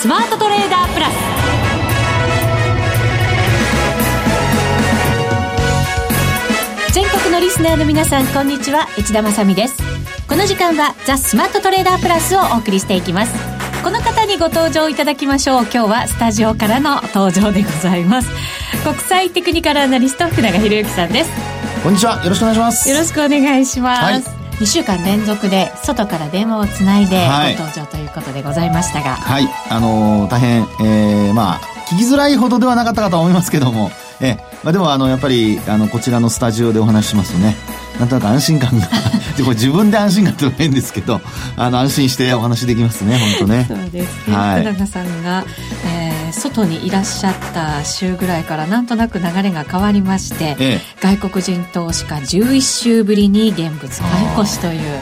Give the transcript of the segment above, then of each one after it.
スマートトレーダープラス。全国のリスナーの皆さんこんにちは。内田まさです。この時間はザ・スマートトレーダープラスをお送りしていきます。この方にご登場いただきましょう。今日はスタジオからの登場でございます。国際テクニカルアナリスト福永博之さんです。こんにちは。よろしくお願いします。よろしくお願いします、はい2週間連続で外から電話をつないでご登場ということでございましたが。はい、はい、あのー、大変、えー、まあ聞きづらいほどではなかったかと思いますけども。えー、まあ、でもあのやっぱりあのこちらのスタジオでお話ししますとねなんとなく安心感が。でこれ自分で安心感ってのは変ですけどあの安心してお話できますね本当ね。そうです。ね、はい、福永さんが、えー、外にいらっしゃった週ぐらいからなんとなく流れが変わりまして、ええ、外国人投資家11週ぶりに現物買い越しという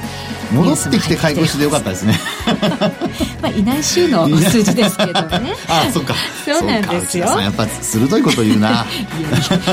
戻ってきて買い越しでよかったですね。まあいない週の数字ですけどね。あそっか。そうなんですよ。やっぱ鋭いこと言うな。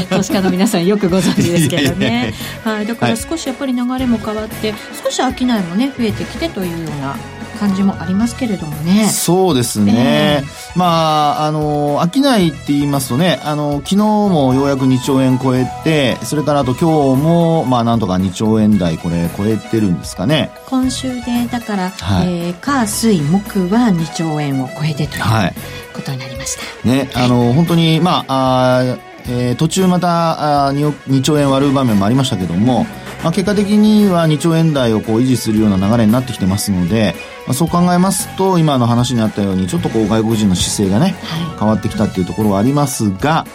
投資家の皆さんよくご存知ですけどね。はいだから少しやっぱり流れも変わって、少し商いもね増えてきてというような感じもありますけれどもね。そうですね。えー、まあ、あの、商いって言いますとね、あの、昨日もようやく2兆円超えて、それからあと今日も、まあ、なんとか2兆円台これ超えてるんですかね。今週で、だから、はい、えー、火、水、木は2兆円を超えてという、はい、ことになりました。ね、あの、本当に、まあ、あえー、途中またあ 2, 2兆円割る場面もありましたけども、まあ、結果的には2兆円台をこう維持するような流れになってきてますので、まあ、そう考えますと今の話にあったようにちょっとこう外国人の姿勢がね、はい、変わってきたっていうところはありますが、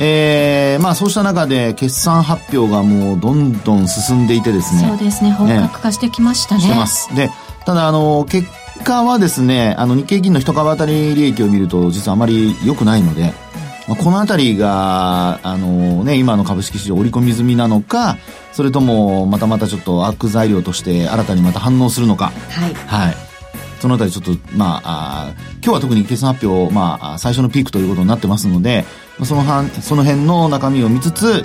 えー、まあそうした中で決算発表がもうどんどん進んでいてですね。そうですね。本格化してきましたね、してます。でただあの結果はですねあの日経平均の一株当たり利益を見ると実はあまり良くないので、まあ、この辺りが、あのね、今の株式市場織り込み済みなのか、それとも、またまたちょっと悪材料として新たにまた反応するのか。はい。はい。そのあたりちょっと、まあ、あ今日は特に決算発表、まあ、最初のピークということになってますので、そのその辺の中身を見つつ、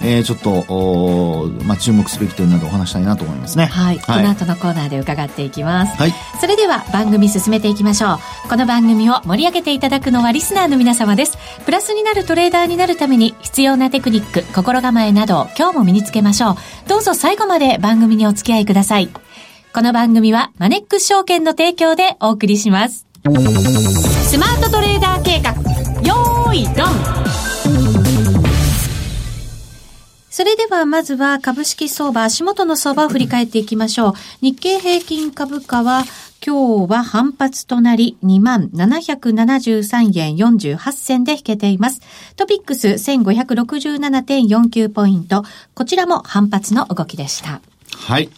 えー、ちょっと、まあ、注目すべき点などお話したいなと思いますね。はい。はい、この後のコーナーで伺っていきます。はい。それでは番組進めていきましょう。この番組を盛り上げていただくのはリスナーの皆様です。プラスになるトレーダーになるために必要なテクニック、心構えなどを今日も身につけましょう。どうぞ最後まで番組にお付き合いください。この番組はマネックス証券の提供でお送りします。スマートトレーダー計画、よーい、ドンそれではまずは株式相場、足元の相場を振り返っていきましょう。日経平均株価は今日は反発となり2773円48銭で引けています。トピックス1567.49ポイント。こちらも反発の動きでした。はい。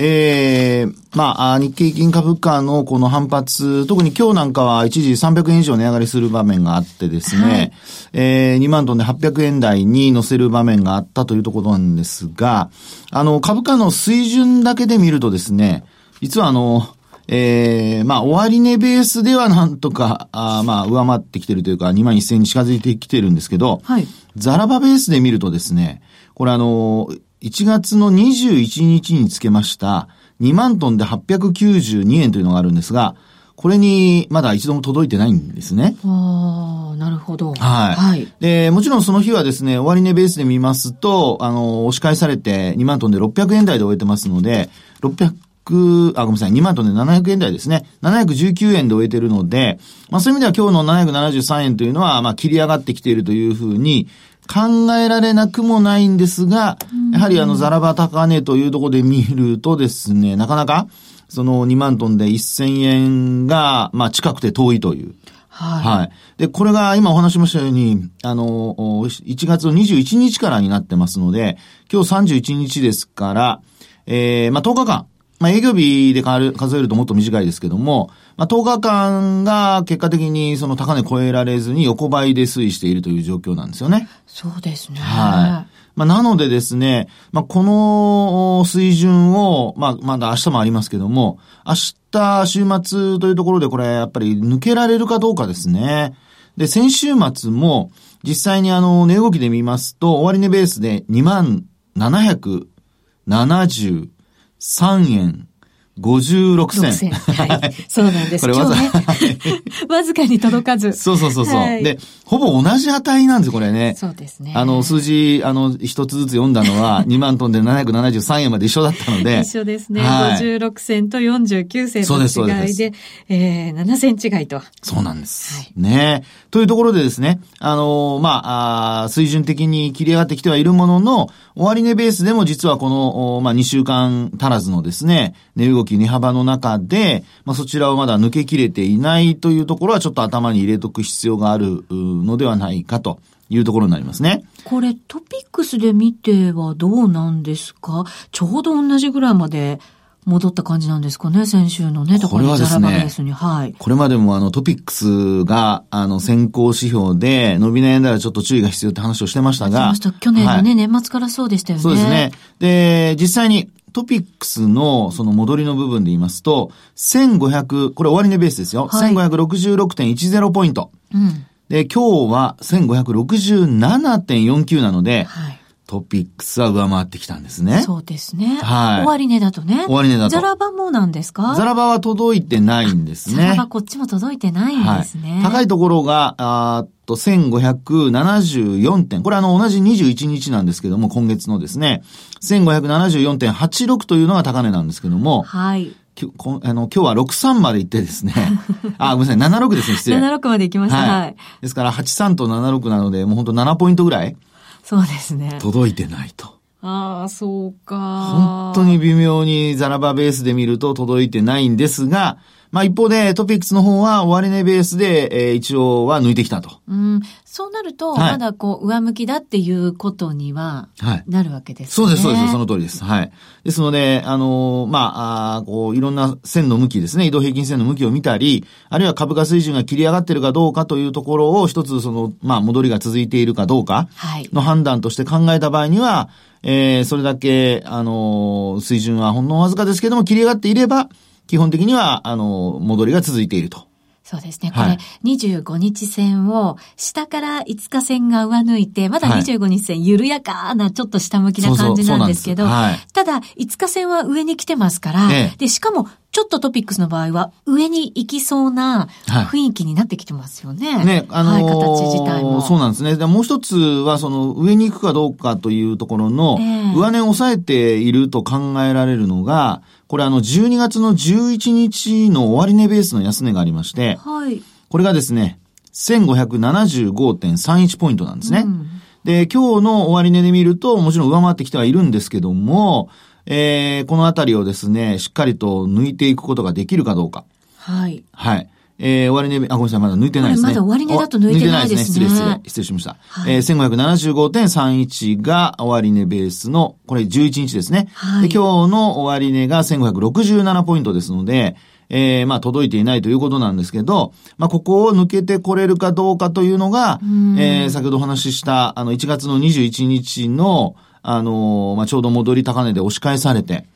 ええー、まあ、日経金株価のこの反発、特に今日なんかは一時300円以上値上がりする場面があってですね、はい、えー、2万トンで800円台に乗せる場面があったというところなんですが、あの、株価の水準だけで見るとですね、実はあの、ええー、まあ、終値ベースではなんとか、あまあ、上回ってきてるというか、2万1000に近づいてきてるんですけど、はい。ザラバベースで見るとですね、これあの、1月の21日につけました2万トンで892円というのがあるんですが、これにまだ一度も届いてないんですね。ああ、なるほど。はい。はい。で、もちろんその日はですね、終値ベースで見ますと、あの、押し返されて2万トンで600円台で終えてますので、600、あ、ごめんなさい、2万トンで700円台ですね。719円で終えてるので、まあそういう意味では今日の773円というのは、まあ切り上がってきているというふうに、考えられなくもないんですが、やはりあの、ザラバ高値というところで見るとですね、なかなか、その2万トンで1000円が、まあ近くて遠いという。はい。はい。で、これが今お話しましたように、あの、1月の21日からになってますので、今日31日ですから、えー、まあ10日間、まあ営業日で数えるともっと短いですけども、まあ、10日間が結果的にその高値超えられずに横ばいで推移しているという状況なんですよね。そうですね。はい。まあ、なのでですね、まあ、この水準を、まあ、まだ明日もありますけども、明日週末というところでこれやっぱり抜けられるかどうかですね。で、先週末も実際にあの、値動きで見ますと、終値ベースで2万3円。56銭。6銭。はい。そうなんです。これわざね、わずかに届かず。そうそうそうそう、はいで、ほぼ同じ値なんですよ、これね。そうですね。あの、数字、あの、一つずつ読んだのは、2万トンで773円まで一緒だったので。一緒ですね。はい56銭と49銭の違いで、えー、7銭違いと。そうなんです。はいねというところでですね、あのーまあ、あー水準的に切り上がってきてはいるものの、終値ベースでも実はこの、おまあ、2週間足らずのですね、値動き、値幅の中で、まあ、そちらをまだ抜けきれていないというところはちょっと頭に入れとく必要があるうのではないかというところになりますね。これトピックスで見てはどうなんですか？ちょうど同じぐらいまで戻った感じなんですかね？先週のね、ところはですね。はい。これまでもあのトピックスがあの先行指標で伸び悩んだらちょっと注意が必要って話をしてましたが。しました。去年のね、はい年末からそうでしたよね。そうですね。で、実際にトピックスのその戻りの部分で言いますと、1500、これ終値ベースですよ。はい1566.10ポイント。うん。で、今日は1567.49なので、はい。トピックスは上回ってきたんですね。そうですね。はい終値だとね。終値だとザラバもなんですか？ザラバは届いてないんですね。ザラバこっちも届いてないんですね。はい。高いところが、あーっと、1574点。これあの、同じ21日なんですけども、今月のですね、1574.86というのが高値なんですけども、はい。きょこあの今日は63まで行ってですね、あ、ごめんなさい、76ですね、失礼。76まで行きました。はい。ですから、83と76なので、もう本当7ポイントぐらいそうですね。届いてないと。ああ、そうか。本当に微妙にザラバベースで見ると届いてないんですが、まあ一方でトピックスの方は終値ベースで、えー一応は抜いてきたと。うん。そうなると、はいまだこう、上向きだっていうことには、はい。なるわけですね。そうです、そうです、その通りです。はい。ですので、あのーまあ、あーこう、いろんな線の向きですね、移動平均線の向きを見たり、あるいは株価水準が切り上がってるかどうかというところを一つ、その、まあ、戻りが続いているかどうかはい。の判断として考えた場合には、えー、それだけ、あのー水準はほんのわずかですけども、切り上がっていれば、基本的には、あのー戻りが続いていると。そうですね。これ、はい25日線を、下から5日線が上抜いて、まだはい。25日線、緩やかな、ちょっと下向きな感じなんですけど、ただ、5日線は上に来てますから、ええ。で、しかも、ちょっとトピックスの場合は、上に行きそうなはい雰囲気になってきてますよね。ね、あのーはい、形自体も。そうなんですね。でもう一つは、その、上に行くかどうかというところの、ええ上値を抑えていると考えられるのが、これあの、12月の11日の終値ベースの安値がありまして、はい。これがですね、1575.31ポイントなんですね。うんで、今日の終値で見ると、もちろん上回ってきてはいるんですけども、えー、このあたりをですね、しっかりと抜いていくことができるかどうか。はい。はい。えー、終値、あ、ごめんなさい、まだ抜いてないですね。まだ終値だと抜いてないですねお抜いてないですね。失礼、失礼。失礼しました。はいえー、1575.31が終値ベースの、これ11日ですね。はいで、今日の終値が1567ポイントですので、えー、まあ、届いていないということなんですけど、まあ、ここを抜けてこれるかどうかというのが、んえー、先ほどお話しした、あの、1月の21日の、あのーまあ、ちょうど戻り高値で押し返されて、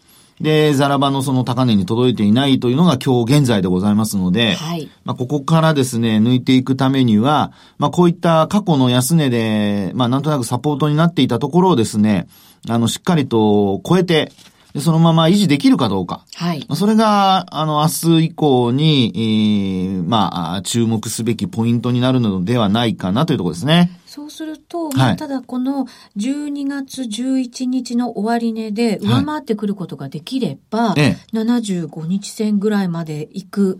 で、ザラバのその高値に届いていないというのが今日現在でございますので、はい。まあ、ここからですね、抜いていくためには、まあ、こういった過去の安値で、まあ、なんとなくサポートになっていたところをですね、あの、しっかりと超えて、でそのまま維持できるかどうか。はい。まあそれが、あの、明日以降に、えーまあ、注目すべきポイントになるのではないかなというところですね。そうすると、はいまあ、ただこの12月11日の終値で上回ってくることができれば、ええ75日線ぐらいまで行く、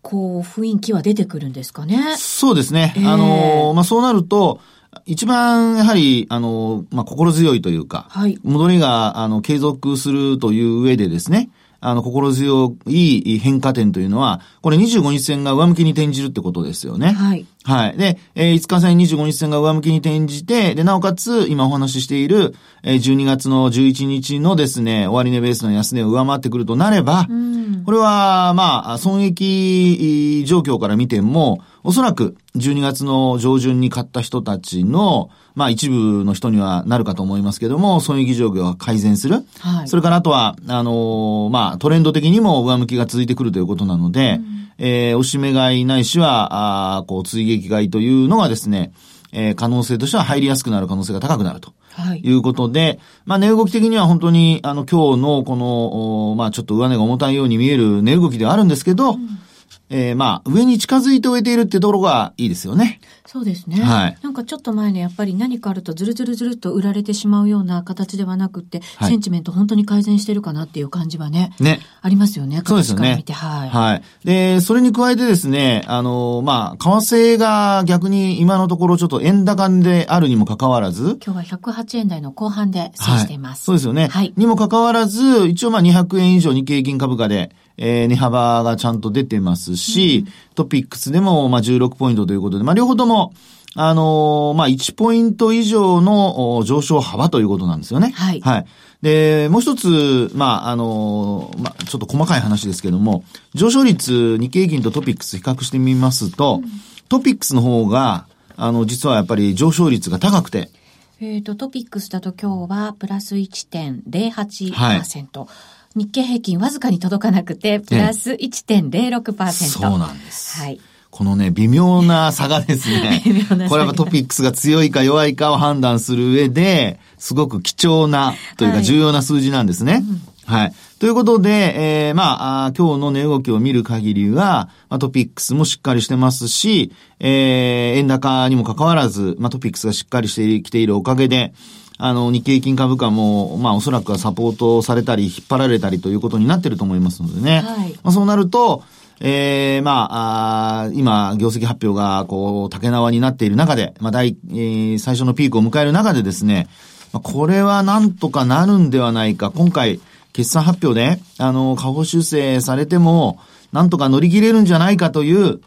こう、雰囲気は出てくるんですかね。そうですね。ええあの、まあ、そうなると、一番、やはり、あの、まあ、心強いというか、はい。戻りが、あの、継続するという上でですね、あの、心強い変化点というのは、これ25日線が上向きに転じるってことですよね。はい。はい。で、えー5日線25日線が上向きに転じて、で、なおかつ、今お話ししている、えー12月の11日のですね、終値ベースの安値を上回ってくるとなれば、うん。これは、まあ、損益状況から見ても、おそらく12月の上旬に買った人たちの、まあ一部の人にはなるかと思いますけども、損益状況が改善する。はい。それからあとは、あのーまあトレンド的にも上向きが続いてくるということなので、えー、おしめ買いないしは、あーこう追撃買いというのがですね、えー可能性としては入りやすくなる可能性が高くなると。いうことで、はい、まあ値動き的には本当にあの今日のこの、まあちょっと上値が重たいように見える値動きではあるんですけど、うんえー、まあ、上に近づいて終えているってところがいいですよね。そうですね。はい。なんかちょっと前のやっぱり何かあるとずるずるずるっと売られてしまうような形ではなくて、はい、センチメント本当に改善してるかなっていう感じはね。ね。ありますよね。そうですよね。はい。はい。で、それに加えてですね、あの、まあ、為替が逆に今のところちょっと円高であるにもかかわらず。今日は108円台の後半で推しています。はい、そうですよね。はい。にもかかわらず、一応まあ200円以上日経平均株価で、えー、値幅がちゃんと出てますし、うん、トピックスでも、まあ、16ポイントということで、まあ、両方とも、あのー、まあ、1ポイント以上の上昇幅ということなんですよね。はい。はい。で、もう一つ、まあ、あのー、まあ、ちょっと細かい話ですけども、上昇率、日経平均とトピックス比較してみますと、うん、トピックスの方が、あの、実はやっぱり上昇率が高くて、えっ、と、トピックスだと今日はプラス1.08%。はい日経平均わずかに届かなくて、プラス1.06%。そうなんです。はい。このね、微妙な差がですね、これはトピックスが強いか弱いかを判断する上で、すごく貴重なというか重要な数字なんですね。はい。はい、ということで、えー、まあ今日の値動きを見る限りは、まあ、トピックスもしっかりしてますし、えー、円高にもかかわらず、まあ、トピックスがしっかりしてきているおかげで、あの、日経平均株価も、まあ、おそらくはサポートされたり、引っ張られたりということになってると思いますのでね。はい。まあ、そうなると、ええー、まあ、あ今、業績発表が、こう、竹縄になっている中で、まあ、大、えー、最初のピークを迎える中でですね、まあ、これはなんとかなるんではないか。今回、決算発表で、あの、下方修正されても、なんとか乗り切れるんじゃないかという、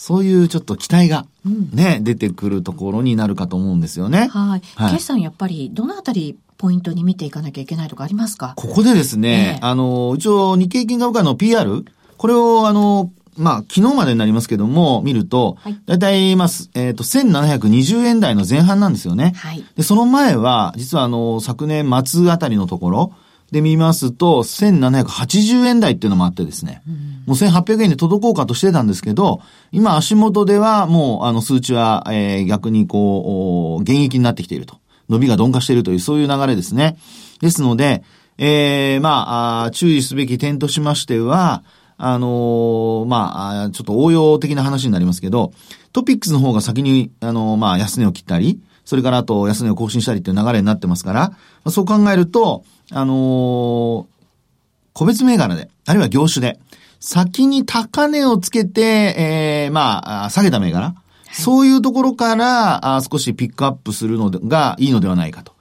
そういうちょっと期待がね、うん、出てくるところになるかと思うんですよね。はい。はい、決算やっぱりどのあたりポイントに見ていかなきゃいけないとかありますか？ここでですね、えー、あの、一応日経金株価の PR、これをあの、まあ、昨日までになりますけども、見ると、はい、だいたい、まあ、えっ、ー、と、1720円台の前半なんですよね。はい。で、その前は、実はあの、昨年末あたりのところ、で見ますと、1780円台っていうのもあってですね、うん、もう1800円で届こうかとしてたんですけど、今足元ではもうあの数値は、えー、逆にこう、現役になってきていると。伸びが鈍化しているというそういう流れですね。ですので、えー、まあ、注意すべき点としましては、あのー、まあ、ちょっと応用的な話になりますけど、トピックスの方が先に、あのー、まあ、安値を切ったり、それからあと安値を更新したりっていう流れになってますから、そう考えると、あのー、個別銘柄で、あるいは業種で、先に高値をつけて、えー、まあ、下げた銘柄、はい、そういうところからあ少しピックアップするのがいいのではないかと。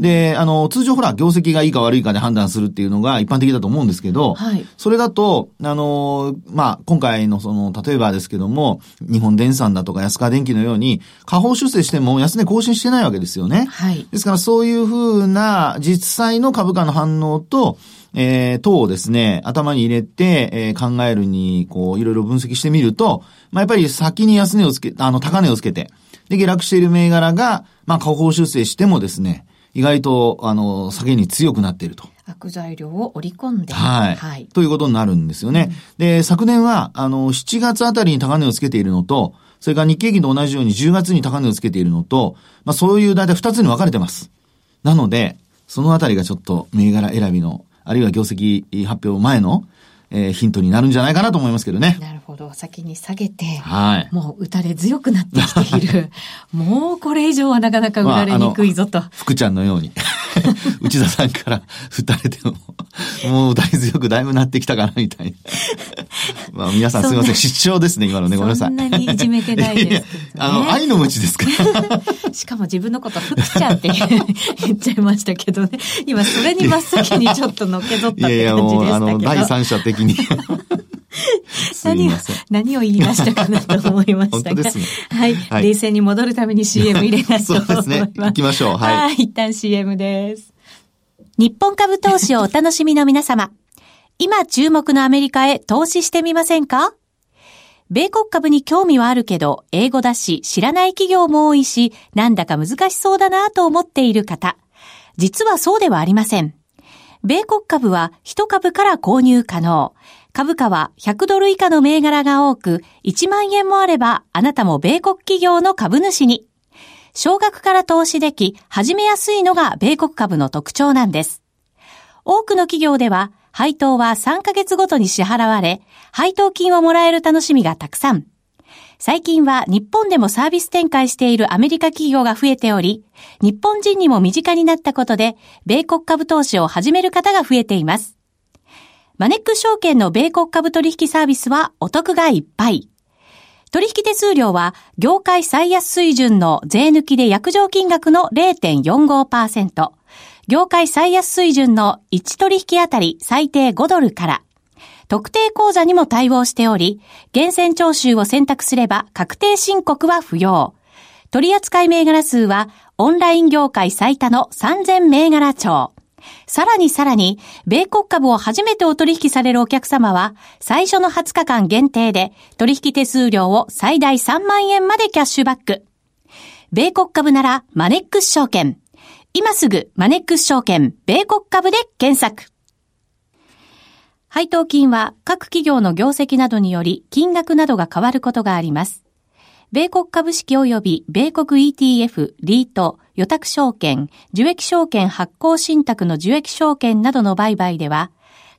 で、あの、通常ほら、業績がいいか悪いかで判断するっていうのが一般的だと思うんですけど、はい、それだと、あの、まあ、今回のその、例えばですけども、日本電産だとか安川電機のように、下方修正しても安値更新してないわけですよね。はい。ですからそういうふうな実際の株価の反応と、えー、等をですね、頭に入れて、えー、考えるに、こう、いろいろ分析してみると、まあ、やっぱり先に安値をつけ、あの、高値をつけて、で、下落している銘柄が、まあ、下方修正してもですね、意外と、あの、下げに強くなっていると。悪材料を織り込んで。はい。はい。ということになるんですよね。うん、で、昨年は、あの、7月あたりに高値をつけているのと、それから日経平均と同じように10月に高値をつけているのと、まあそういう大体2つに分かれてます。なので、そのあたりがちょっと銘柄選びの、あるいは業績発表前の、えー、ヒントになるんじゃないかなと思いますけどね。なるほど。先に下げて、はい。もう打たれ強くなってきている。もうこれ以上はなかなか売られにくいぞと。まあ、福ちゃんのように。内田さんから打たれても、もう打り強くだいぶなってきたかな、みたいな。まあ皆さんすみません。失笑ですね、今のね。ごめんなさい。そんなにいじめてないです、ね、あの、愛の無知ですか しかも自分のこと福ちゃんって言っちゃいましたけどね。今それに真っ先にちょっとのけぞったって感じでしたけど。いやいや、もう、あの、第三者的に。何を、何を言いましたかなと思いましたが。ね、はい、はい。冷静に戻るために CM 入れないと思います。そうですね。行きましょう。はい。一旦 CM です。日本株投資をお楽しみの皆様。今注目のアメリカへ投資してみませんか？米国株に興味はあるけど、英語だし、知らない企業も多いし、なんだか難しそうだなと思っている方。実はそうではありません。米国株は1株から購入可能。株価は100ドル以下の銘柄が多く、1万円もあればあなたも米国企業の株主に。少額から投資でき、始めやすいのが米国株の特徴なんです。多くの企業では、配当は3ヶ月ごとに支払われ、配当金をもらえる楽しみがたくさん。最近は日本でもサービス展開しているアメリカ企業が増えており、日本人にも身近になったことで、米国株投資を始める方が増えています。マネック証券の米国株取引サービスはお得がいっぱい。取引手数料は業界最安水準の税抜きで約定金額の0.45%。業界最安水準の1取引あたり最低5ドルから、特定口座にも対応しており、厳選徴収を選択すれば確定申告は不要。取扱銘柄数はオンライン業界最多の3000銘柄帳。さらにさらに、米国株を初めてお取引されるお客様は、最初の20日間限定で、取引手数料を最大3万円までキャッシュバック。米国株なら、マネックス証券。今すぐマネックス証券米国株で検索。配当金は各企業の業績などにより金額などが変わることがあります。米国株式及び米国 ETF、リート、予託証券、受益証券発行信託の受益証券などの売買では、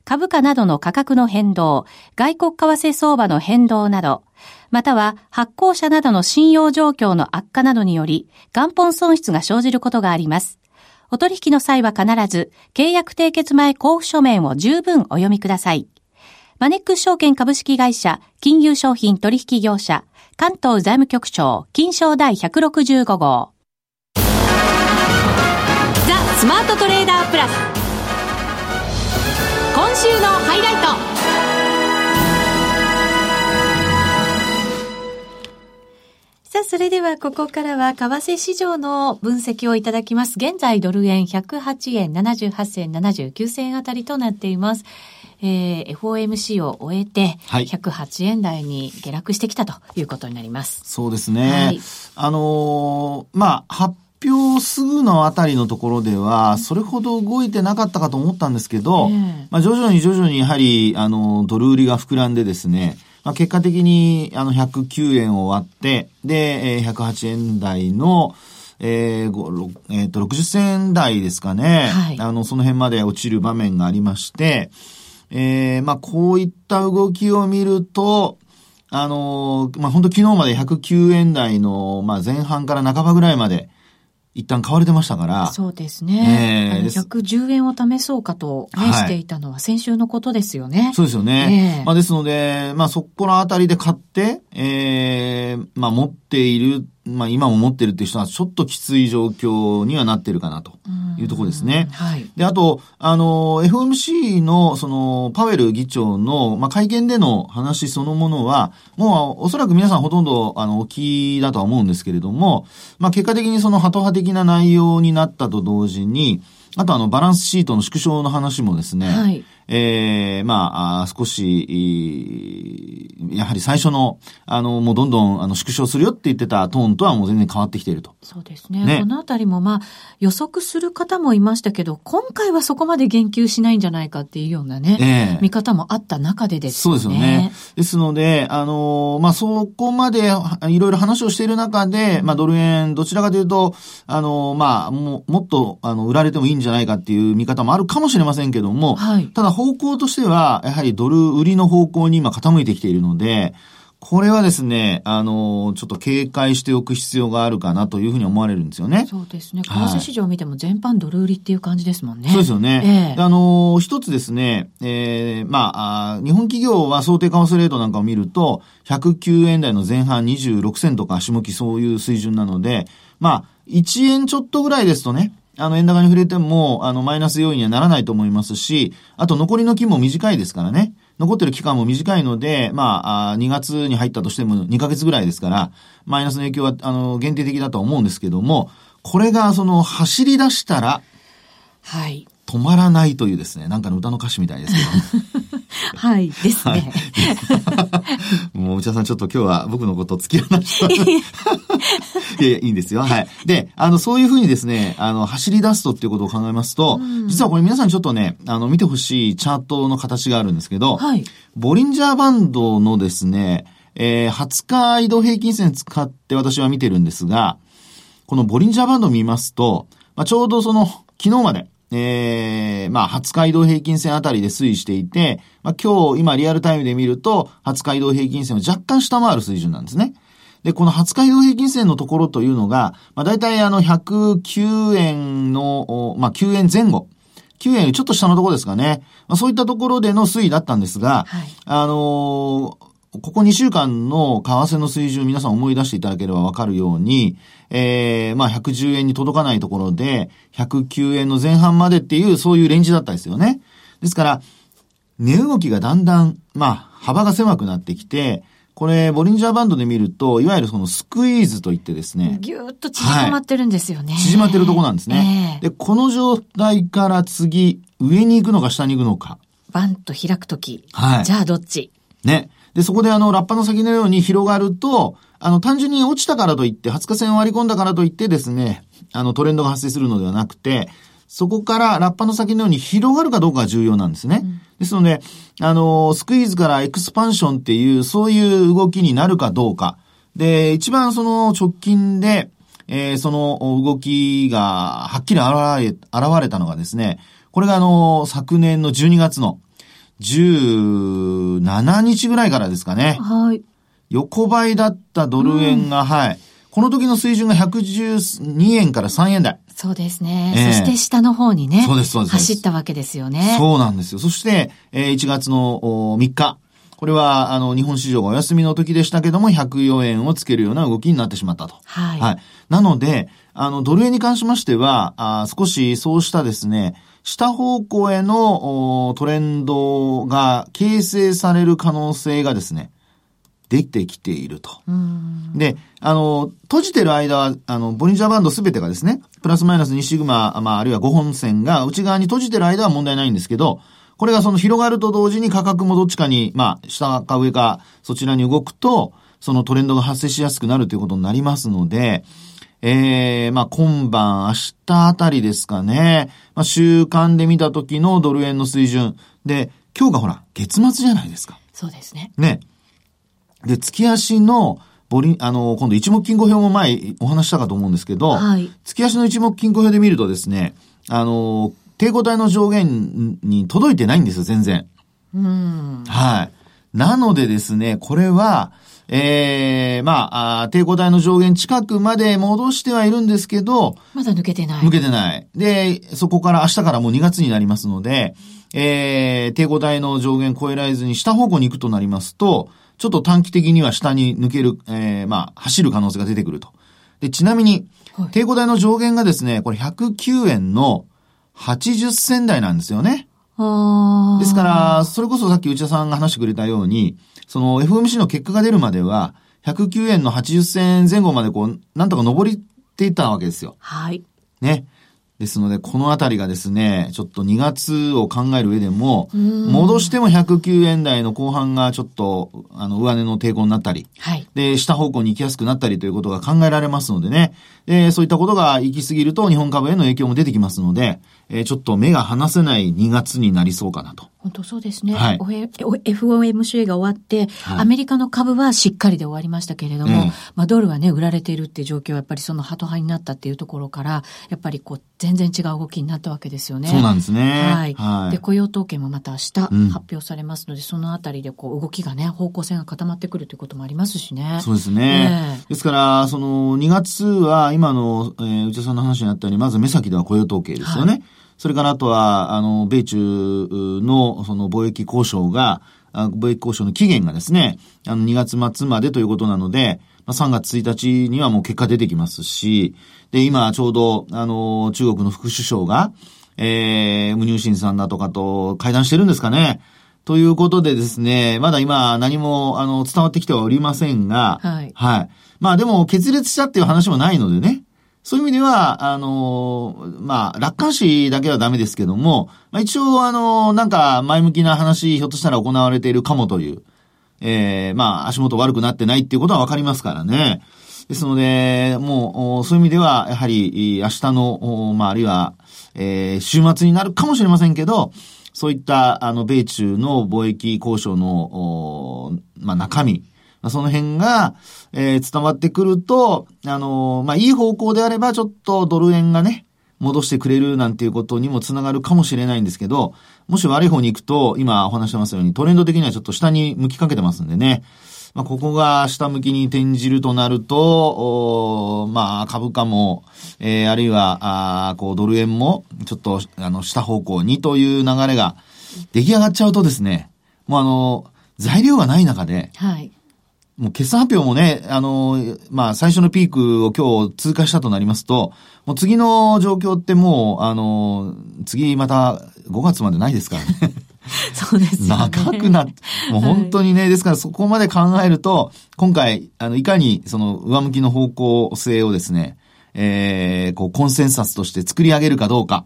株価などの価格の変動、外国為替相場の変動など、または発行者などの信用状況の悪化などにより、元本損失が生じることがあります。お取引の際は必ず、契約締結前交付書面を十分お読みください。マネックス証券株式会社、金融商品取引業者、関東財務局長、金賞第165号。ザ・スマートトレーダープラス。今週のハイライト。さあ、それではここからは為替市場の分析をいただきます。現在ドル円108円78銭79銭あたりとなっています。えー、FOMC を終えて、108円台に下落してきたということになります。そうですね。はい、あのー、まあ、発表すぐのあたりのところでは、それほど動いてなかったかと思ったんですけど、えー、まあ、徐々に徐々にやはり、あの、ドル売りが膨らんでですね、まあ、結果的に、あの、109円を割って、で、えー、108円台の、えー、えー、と、60銭台ですかね。はい。あの、その辺まで落ちる場面がありまして、えー、まあ、こういった動きを見ると、あのー、まあ、本当昨日まで109円台の、まあ、前半から半ばぐらいまで、一旦買われてましたから。そうですね。えー、110円を試そうかと、ね、はい、していたのは先週のことですよね。そうですよね。えー、まあですので、まあそこのあたりで買って、えー、まあ持っているまあ今も持ってるっていう人はちょっときつい状況にはなってるかなというところですね。はい。で、あと、あの、FOMC のそのパウエル議長の、まあ、会見での話そのものは、もうおそらく皆さんほとんどあの、お聞きだとは思うんですけれども、まあ結果的にそのハト派的な内容になったと同時に、あとあの、バランスシートの縮小の話もですね、はい。ええー、まあ、少し、やはり最初の、あの、もうどんどん、あの、縮小するよって言ってたトーンとはもう全然変わってきていると。そうですね。ねこのあたりも、まあ、予測する方もいましたけど、今回はそこまで言及しないんじゃないかっていうようなね、えー、見方もあった中でですね。そうですよね。ですので、あの、まあ、そこまでいろいろ話をしている中で、まあ、ドル円、どちらかというと、あの、まあ、ももっと、あの、売られてもいいんじゃないかっていう見方もあるかもしれませんけども、はい、ただ方向としては、やはりドル売りの方向に今傾いてきているので、これはですね、あの、ちょっと警戒しておく必要があるかなというふうに思われるんですよね。そうですね。為替市場を見ても全般ドル売りっていう感じですもんね。そうですよね。えー、あの、一つですね、えー、まあ日本企業は想定為替レートなんかを見ると、109円台の前半26銭とか足向きそういう水準なので、まあ、1円ちょっとぐらいですとね、あの、円高に触れても、あの、マイナス要因にはならないと思いますし、あと残りの期も短いですからね。残ってる期間も短いので、まあ、あ2月に入ったとしても2ヶ月ぐらいですから、マイナスの影響は、あの、限定的だと思うんですけども、これが、その、走り出したら、はい。止まらないというですね、なんかの歌の歌詞みたいですけど。はい、ですね。はい、もう、内田さんちょっと今日は僕のこと付き合わないいや いや、いいんですよ。はい。で、あの、そういうふうにですね、あの、走り出すとっていうことを考えますと、うん、実はこれ皆さんちょっとね、あの、見てほしいチャートの形があるんですけど、はい。ボリンジャーバンドのですね、えー、20日移動平均線使って私は見てるんですが、このボリンジャーバンドを見ますと、まあ、ちょうどその、昨日まで、ええー、まあ、20日移動平均線あたりで推移していて、まあ、今日、今リアルタイムで見ると、20日移動平均線を若干下回る水準なんですね。で、この20日移動平均線のところというのが、まあ、大体あの、109円の、まあ、9円前後。9円ちょっと下のところですかね。まあ、そういったところでの推移だったんですが、はい、あのーここ2週間の為替の水準皆さん思い出していただければわかるように、えー、まあ110円に届かないところで、109円の前半までっていう、そういうレンジだったですよね。ですから、値動きがだんだん、まあ、幅が狭くなってきて、これ、ボリンジャーバンドで見ると、いわゆるそのスクイーズといってですね。ぎゅーっと縮まってるんですよね。はい、縮まってるとこなんですね、えー、で、この状態から次、上に行くのか下に行くのか。バンと開くとき。はい。じゃあどっち？ね。で、そこであの、ラッパの先のように広がると、あの、単純に落ちたからといって、20日線を割り込んだからといってですね、あの、トレンドが発生するのではなくて、そこからラッパの先のように広がるかどうかが重要なんですね。うん、ですので、あの、スクイーズからエクスパンションっていう、そういう動きになるかどうか。で、一番その直近で、えー、その動きがはっきり現れ、現れたのがですね、これがあの、昨年の12月の17日ぐらいからですかね。はい。横ばいだったドル円が、うん、はい。この時の水準が112円から3円台。そうですね。えー、そして下の方にね。そうです、そうです。走ったわけですよね。そうなんですよ。そして、えー、1月の3日。これは、あの、日本市場がお休みの時でしたけども、104円をつけるような動きになってしまったと。はい。はい。なので、あの、ドル円に関しましては、あ少しそうしたですね、下方向へのトレンドが形成される可能性がですね、できてきていると。で、あの、閉じてる間は、あの、ボリンジャーバンドすべてがですね、プラスマイナス2シグマ、まあ、あるいは5本線が内側に閉じてる間は問題ないんですけど、これがその広がると同時に価格もどっちかに、まあ、下か上か、そちらに動くと、そのトレンドが発生しやすくなるということになりますので、ええー、まあ今晩、明日あたりですかね。まあ週間で見た時のドル円の水準。で、今日がほら、月末じゃないですか。そうですね。ね。で、月足の、ボリあの、今度一目金庫表も前お話したかと思うんですけど、はい、月足の一目金庫表で見るとですね、あの、抵抗体の上限に届いてないんですよ、全然。うん。はい。なのでですね、これは、ええー、まああ、抵抗体の上限近くまで戻してはいるんですけど、まだ抜けてない。抜けてない。で、そこから明日からもう2月になりますので、ええー、抵抗体の上限超えられずに下方向に行くとなりますと、ちょっと短期的には下に抜ける、ええー、まあ、走る可能性が出てくると。で、ちなみに、抵抗体の上限がですね、これ109円の80銭台なんですよね。ですから、それこそさっき内田さんが話してくれたように、その FOMC の結果が出るまでは、109円の80銭前後までこう、なんとか登りっていったわけですよ。はい。ね。ですので、このあたりがですね、ちょっと2月を考える上でも、戻しても109円台の後半がちょっと、あの、上値の抵抗になったり、はい、で、下方向に行きやすくなったりということが考えられますのでね、で、そういったことが行き過ぎると日本株への影響も出てきますので、えー、ちょっと目が離せない2月になりそうかなと。本当そうですね。はい、FOMC が終わって、はい、アメリカの株はしっかりで終わりましたけれども、えまあドルはね、売られているっていう状況はやっぱりそのハト派になったっていうところから、やっぱりこう、全然違う動きになったわけですよね。そうなんですね。はい。はい、で、雇用統計もまた明日発表されますので、うん、そのあたりでこう、動きがね、方向性が固まってくるということもありますしね。そうですね。ですから、その、2月は今の、えー、内田さんの話にあったように、まず目先では雇用統計ですよね。はいそれからあとは、あの、米中のその貿易交渉が、貿易交渉の期限がですね、あの、2月末までということなので、まあ、3月1日にはもう結果出てきますし、で、今ちょうど、あの、中国の副首相が、えー、無入信さんだとかと会談してるんですかね。ということでですね、まだ今何も、あの、伝わってきてはおりませんが、はい。はい。まあでも、決裂したっていう話もないのでね。そういう意味では、あのまあ、楽観視だけはダメですけども、まあ、一応、あのなんか前向きな話、ひょっとしたら行われているかもという、ええー、まあ、足元悪くなってないっていうことはわかりますからね。ですので、もう、そういう意味では、やはり、明日の、まあ、あるいは、えー、週末になるかもしれませんけど、そういった、あの、米中の貿易交渉の、まあ、中身、その辺が、えー、伝わってくると、あのー、まあ、いい方向であれば、ちょっとドル円がね、戻してくれるなんていうことにもつながるかもしれないんですけど、もし悪い方に行くと、今お話してますように、トレンド的にはちょっと下に向きかけてますんでね。まあ、ここが下向きに転じるとなると、まあ、株価も、えー、あるいは、あこう、ドル円も、ちょっと、あの、下方向にという流れが出来上がっちゃうとですね、もうあの、材料がない中で、はい。もう決算発表もね、あの、まあ、最初のピークを今日通過したとなりますと、もう次の状況ってもう、あの、次また5月までないですからね。そうですね。長くなって、もう本当にね、はい、ですからそこまで考えると、今回、あの、いかにその上向きの方向性をですね、えー、こう、コンセンサスとして作り上げるかどうか。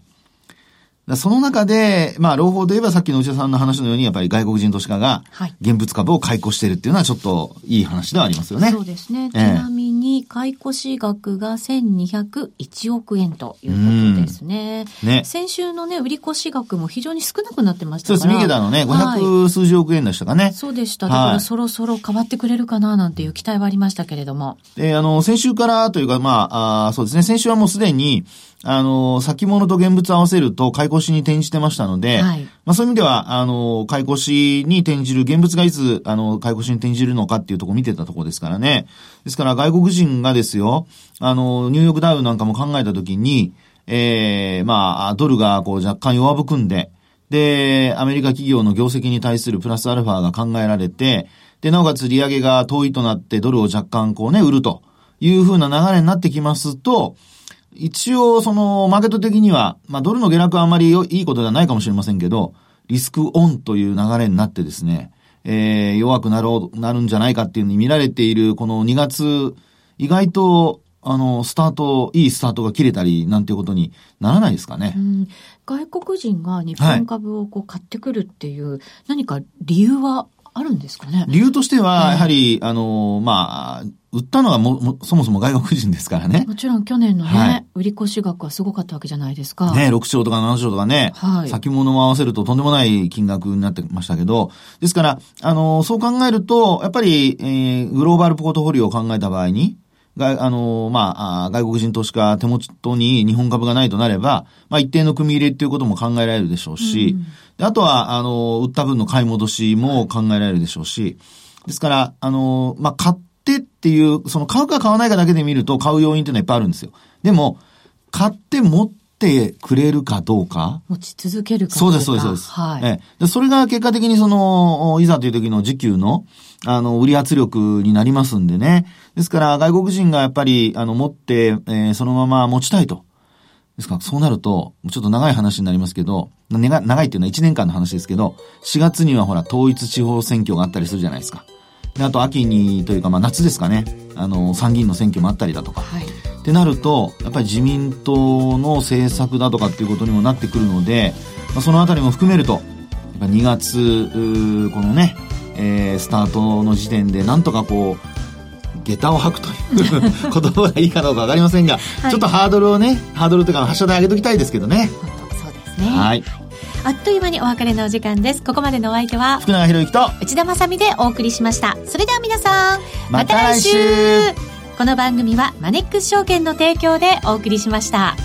その中で、まあ、朗報で言えばさっきの内田さんの話のように、やっぱり外国人投資家が、現物株を買い越しているっていうのはちょっといい話ではありますよね。そうですね。ちなみに、買い越し額が1201億円ということですね。ね。先週のね、売り越し額も非常に少なくなってましたからそうです。三桁のね、500数十億円でしたかね。はい、そうでした。だからそろそろ変わってくれるかななんていう期待はありましたけれども。で、あの、先週からというか、まあ、あそうですね、先週はもうすでに、あの、先物と現物合わせると買い越しに転じてましたので、はい、まあそういう意味では、あの、買い越しに転じる、現物がいつ、あの、買い越しに転じるのかっていうところ見てたところですからね。ですから外国人がですよ、あの、ニューヨークダウなんかも考えたときに、ええー、まあ、ドルがこう若干弱含んで、で、アメリカ企業の業績に対するプラスアルファが考えられて、で、なおかつ利上げが遠いとなってドルを若干こうね、売るというふうな流れになってきますと、一応、その、マーケット的には、まあ、ドルの下落はあまりいいことではないかもしれませんけど、リスクオンという流れになってですね、えー、弱くなろう、なるんじゃないかっていうふうに見られている、この2月、意外と、あの、スタート、いいスタートが切れたり、なんていうことにならないですかね。外国人が日本株をこう買ってくるっていう、はい、何か理由はあるんですかね？理由としては、やはり、あの、まあ、売ったのはももそもそも外国人ですからね。もちろん去年のね、はい、売り越し額はすごかったわけじゃないですか。ね、6兆とか7兆とかね、はい、先物も合わせるととんでもない金額になってましたけど、ですから、あの、そう考えると、やっぱり、えー、グローバルポートフォリオを考えた場合に、が、あの、まあ、外国人投資家手元に日本株がないとなれば、まあ、一定の組み入れっていうことも考えられるでしょうし、うん、あとは、あの、売った分の買い戻しも考えられるでしょうし、ですから、あの、まあ、買ってっていう、その買うか買わないかだけで見ると買う要因っていうのはいっぱいあるんですよ。でも、買って持ってくれるかどうか。持ち続けるかどうか。そうです、そうです、そうです。はい。えでそれが結果的にその、いざという時の時給の、あの、売り圧力になりますんでね。ですから、外国人がやっぱり、あの、持って、えー、そのまま持ちたいと。ですから、そうなると、ちょっと長い話になりますけど、長いっていうのは1年間の話ですけど、4月にはほら、統一地方選挙があったりするじゃないですか。であと、秋にというか、まあ、夏ですかね。あの、参議院の選挙もあったりだとか。はい。ってなると、やっぱり自民党の政策だとかっていうことにもなってくるので、まあ、そのあたりも含めると、やっぱ2月、このね、えー、スタートの時点でなんとかこう、下駄を履くという 言葉がいいかどうかわかりませんが、はい、ちょっとハードルをね、ハードルというか発射台上げときたいですけどね。そうですね。はい。あっという間にお別れのお時間です。ここまでのお相手は、福永博之と内田まさみでお送りしました。それでは皆さん、また来週この番組はマネックス証券の提供でお送りしました。